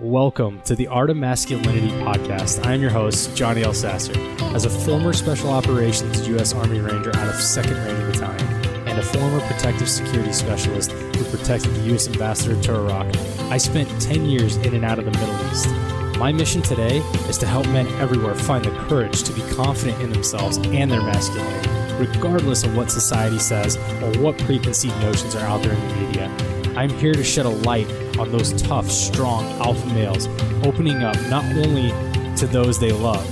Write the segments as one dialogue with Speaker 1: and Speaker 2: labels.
Speaker 1: Welcome to the Art of Masculinity podcast. I am your host, Johnny Elsasser. As a former Special Operations U.S. Army Ranger out of 2nd Ranger Battalion and a former protective security specialist who protected the U.S. Ambassador to Iraq, I spent 10 years in and out of the Middle East. My mission today is to help men everywhere find the courage to be confident in themselves and their masculinity, regardless of what society says or what preconceived notions are out there in the media. I'm here to shed a light on those tough, strong alpha males, opening up not only to those they love,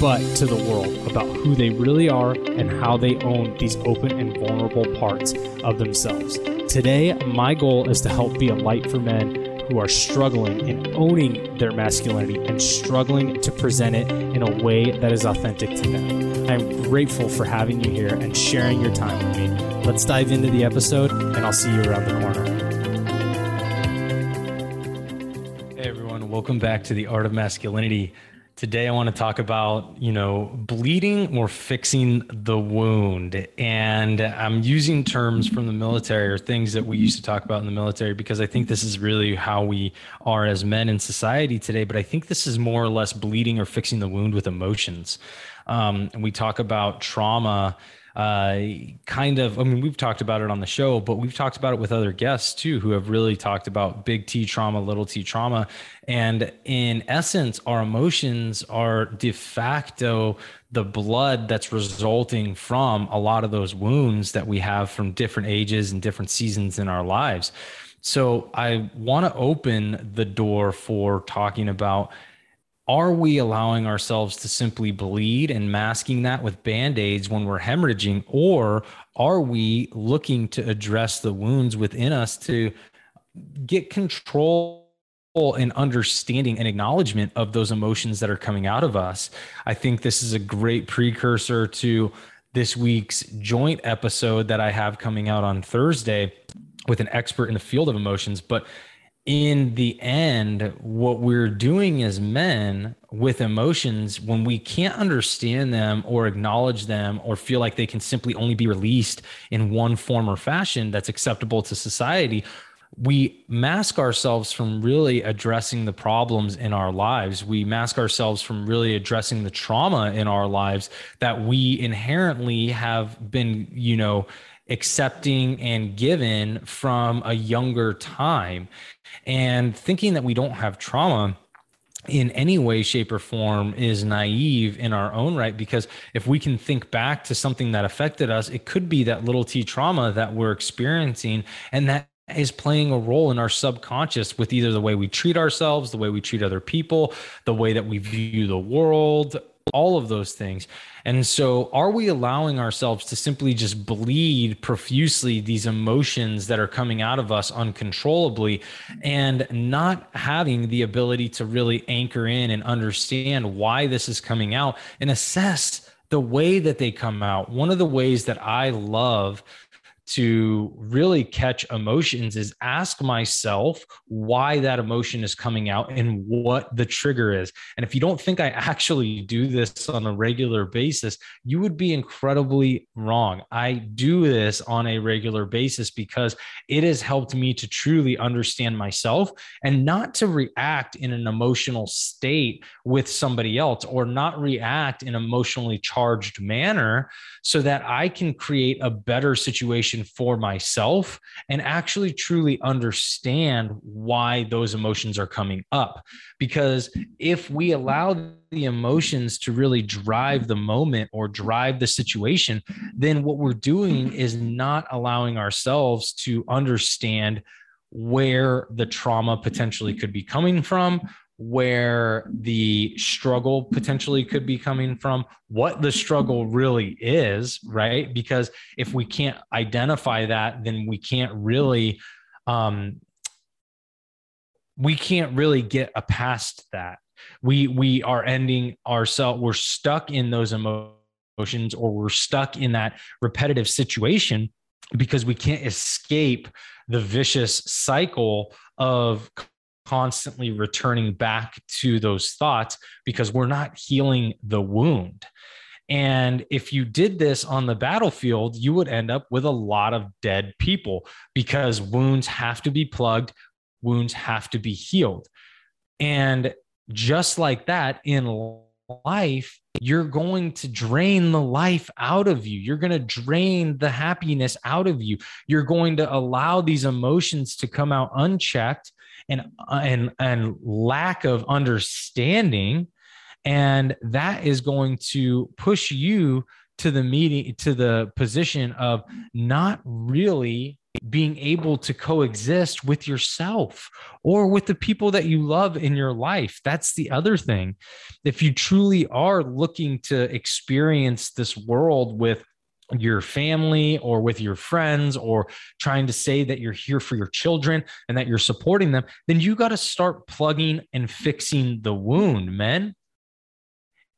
Speaker 1: but to the world about who they really are and how they own these open and vulnerable parts of themselves. Today, my goal is to help be a light for men who are struggling in owning their masculinity and struggling to present it in a way that is authentic to them. I'm grateful for having you here and sharing your time with me. Let's dive into the episode, and I'll see you around the corner. Welcome back to the Art of Masculinity. Today, I want to talk about, you know, bleeding or fixing the wound. And I'm using terms from the military or things that we used to talk about in the military because I think this is really how we are as men in society today. But I think this is more or less bleeding or fixing the wound with emotions. Um, and we talk about trauma uh, kind of, I mean, we've talked about it on the show, but we've talked about it with other guests too, who have really talked about big T trauma, little t trauma. And in essence, our emotions are de facto the blood that's resulting from a lot of those wounds that we have from different ages and different seasons in our lives. So I want to open the door for talking about are we allowing ourselves to simply bleed and masking that with band-aids when we're hemorrhaging or are we looking to address the wounds within us to get control and understanding and acknowledgement of those emotions that are coming out of us? I think this is a great precursor to this week's joint episode that i have coming out on thursday with an expert in the field of emotions but in the end, what we're doing as men with emotions, when we can't understand them or acknowledge them or feel like they can simply only be released in one form or fashion that's acceptable to society, we mask ourselves from really addressing the problems in our lives. We mask ourselves from really addressing the trauma in our lives that we inherently have been, you know, accepting and given from a younger time. And thinking that we don't have trauma in any way, shape, or form is naive in our own right. Because if we can think back to something that affected us, it could be that little t trauma that we're experiencing. And that is playing a role in our subconscious with either the way we treat ourselves, the way we treat other people, the way that we view the world, all of those things. And so, are we allowing ourselves to simply just bleed profusely these emotions that are coming out of us uncontrollably and not having the ability to really anchor in and understand why this is coming out and assess the way that they come out? One of the ways that I love to really catch emotions is ask myself why that emotion is coming out and what the trigger is. And if you don't think I actually do this on a regular basis, you would be incredibly wrong. I do this on a regular basis because it has helped me to truly understand myself and not to react in an emotional state with somebody else or not react in emotionally charged manner so that I can create a better situation for myself and actually truly understand why those emotions are coming up. Because if we allow the emotions to really drive the moment or drive the situation, then what we're doing is not allowing ourselves to understand where the trauma potentially could be coming from where the struggle potentially could be coming from, what the struggle really is, right? Because if we can't identify that, then we can't really um we can't really get a past that. We we are ending ourselves we're stuck in those emotions or we're stuck in that repetitive situation because we can't escape the vicious cycle of constantly returning back to those thoughts because we're not healing the wound. And if you did this on the battlefield, you would end up with a lot of dead people because wounds have to be plugged, wounds have to be healed. And just like that in life, you're going to drain the life out of you. You're going to drain the happiness out of you. You're going to allow these emotions to come out unchecked and and and lack of understanding and that is going to push you to the meeting to the position of not really being able to coexist with yourself or with the people that you love in your life. That's the other thing. If you truly are looking to experience this world with your family or with your friends or trying to say that you're here for your children and that you're supporting them, then you got to start plugging and fixing the wound, men.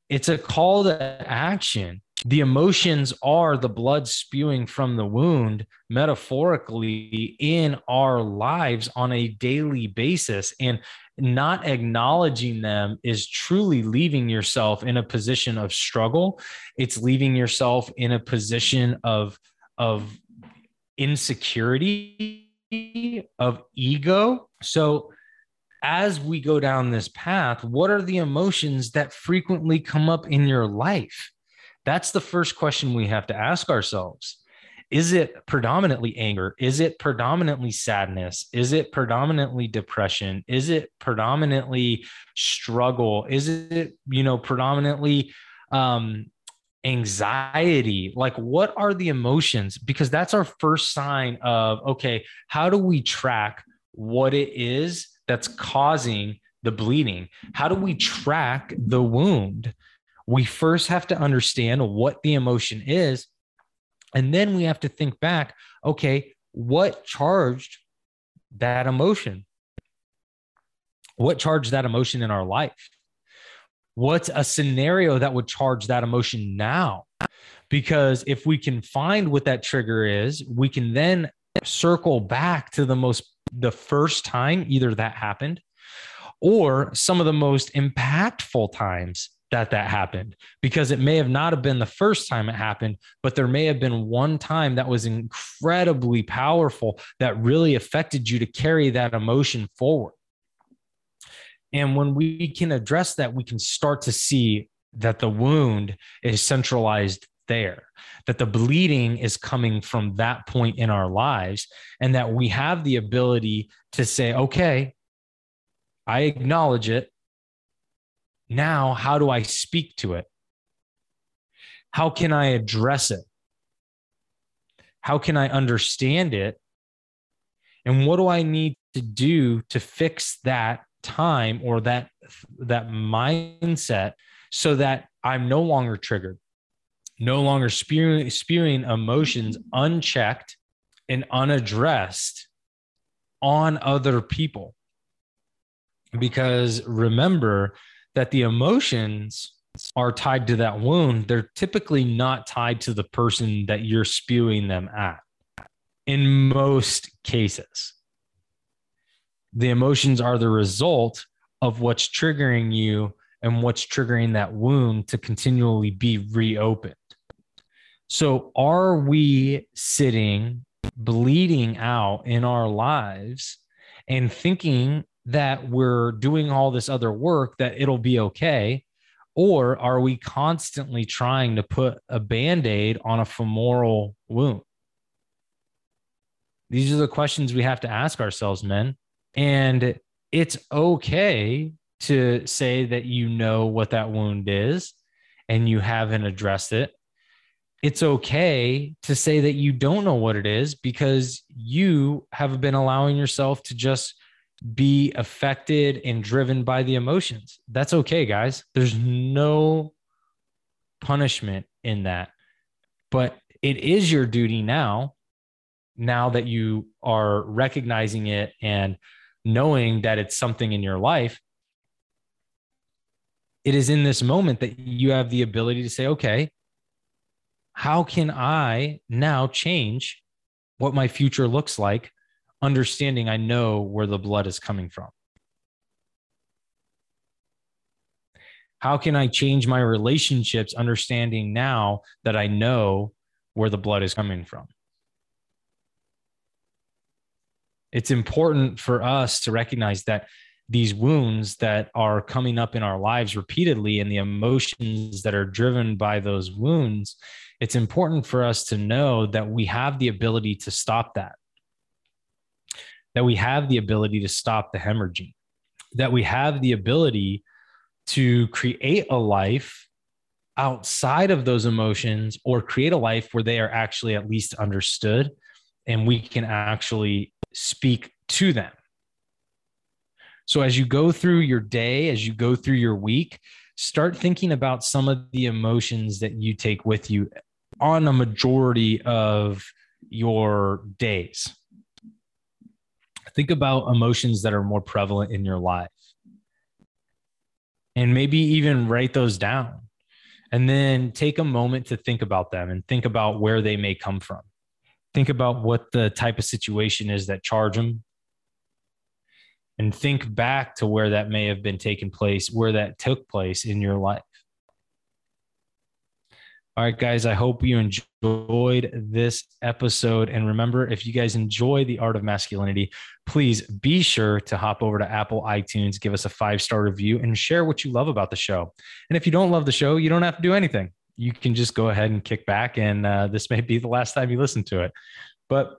Speaker 1: It's a call to action the emotions are the blood spewing from the wound metaphorically in our lives on a daily basis. And not acknowledging them is truly leaving yourself in a position of struggle. It's leaving yourself in a position of of insecurity of ego. So as we go down this path what are the emotions that frequently come up in your life that's the first question we have to ask ourselves. Is it predominantly anger? Is it predominantly sadness? Is it predominantly depression? Is it predominantly struggle? Is it, you know, predominantly um, anxiety? Like, what are the emotions? Because that's our first sign of, okay, how do we track what it is that's causing the bleeding? How do we track the wound? We first have to understand what the emotion is. And then we have to think back okay, what charged that emotion? What charged that emotion in our life? What's a scenario that would charge that emotion now? Because if we can find what that trigger is, we can then circle back to the most, the first time either that happened or some of the most impactful times that that happened because it may have not have been the first time it happened but there may have been one time that was incredibly powerful that really affected you to carry that emotion forward. And when we can address that we can start to see that the wound is centralized there that the bleeding is coming from that point in our lives and that we have the ability to say okay i acknowledge it now, how do I speak to it? How can I address it? How can I understand it? And what do I need to do to fix that time or that that mindset so that I'm no longer triggered, no longer spewing, spewing emotions unchecked and unaddressed on other people. Because remember, that the emotions are tied to that wound, they're typically not tied to the person that you're spewing them at in most cases. The emotions are the result of what's triggering you and what's triggering that wound to continually be reopened. So, are we sitting bleeding out in our lives and thinking that we're doing all this other work that it'll be okay? Or are we constantly trying to put a band aid on a femoral wound? These are the questions we have to ask ourselves, men. And it's okay to say that you know what that wound is and you haven't addressed it. It's okay to say that you don't know what it is because you have been allowing yourself to just be affected and driven by the emotions. That's okay, guys. There's no punishment in that. But it is your duty now, now that you are recognizing it and knowing that it's something in your life. It is in this moment that you have the ability to say, okay, how can I now change what my future looks like understanding I know where the blood is coming from? How can I change my relationships understanding now that I know where the blood is coming from? It's important for us to recognize that these wounds that are coming up in our lives repeatedly and the emotions that are driven by those wounds, it's important for us to know that we have the ability to stop that, that we have the ability to stop the hemorrhaging, that we have the ability to create a life outside of those emotions or create a life where they are actually at least understood and we can actually speak to them so as you go through your day, as you go through your week, start thinking about some of the emotions that you take with you on a majority of your days. Think about emotions that are more prevalent in your life. And maybe even write those down. And then take a moment to think about them and think about where they may come from. Think about what the type of situation is that charge them and think back to where that may have been taking place, where that took place in your life. All right, guys, I hope you enjoyed this episode. And remember, if you guys enjoy the art of masculinity, please be sure to hop over to Apple iTunes, give us a five star review, and share what you love about the show. And if you don't love the show, you don't have to do anything. You can just go ahead and kick back, and uh, this may be the last time you listen to it. But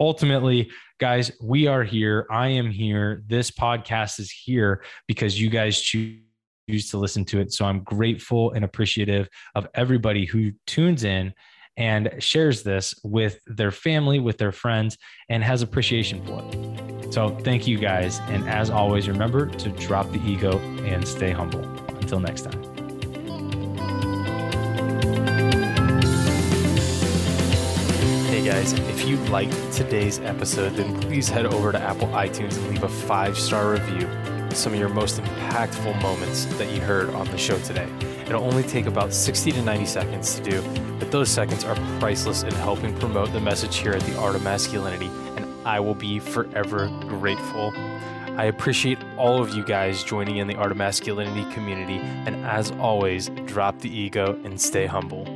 Speaker 1: ultimately, guys, we are here. I am here. This podcast is here because you guys choose to listen to it. So I'm grateful and appreciative of everybody who tunes in and shares this with their family, with their friends, and has appreciation for it. So thank you guys. And as always, remember to drop the ego and stay humble. Until next time. Hey guys, if you liked today's episode, then please head over to Apple iTunes and leave a five star review some of your most impactful moments that you heard on the show today. It'll only take about 60 to 90 seconds to do, but those seconds are priceless in helping promote the message here at the Art of Masculinity, and I will be forever grateful. I appreciate all of you guys joining in the Art of Masculinity community, and as always, drop the ego and stay humble.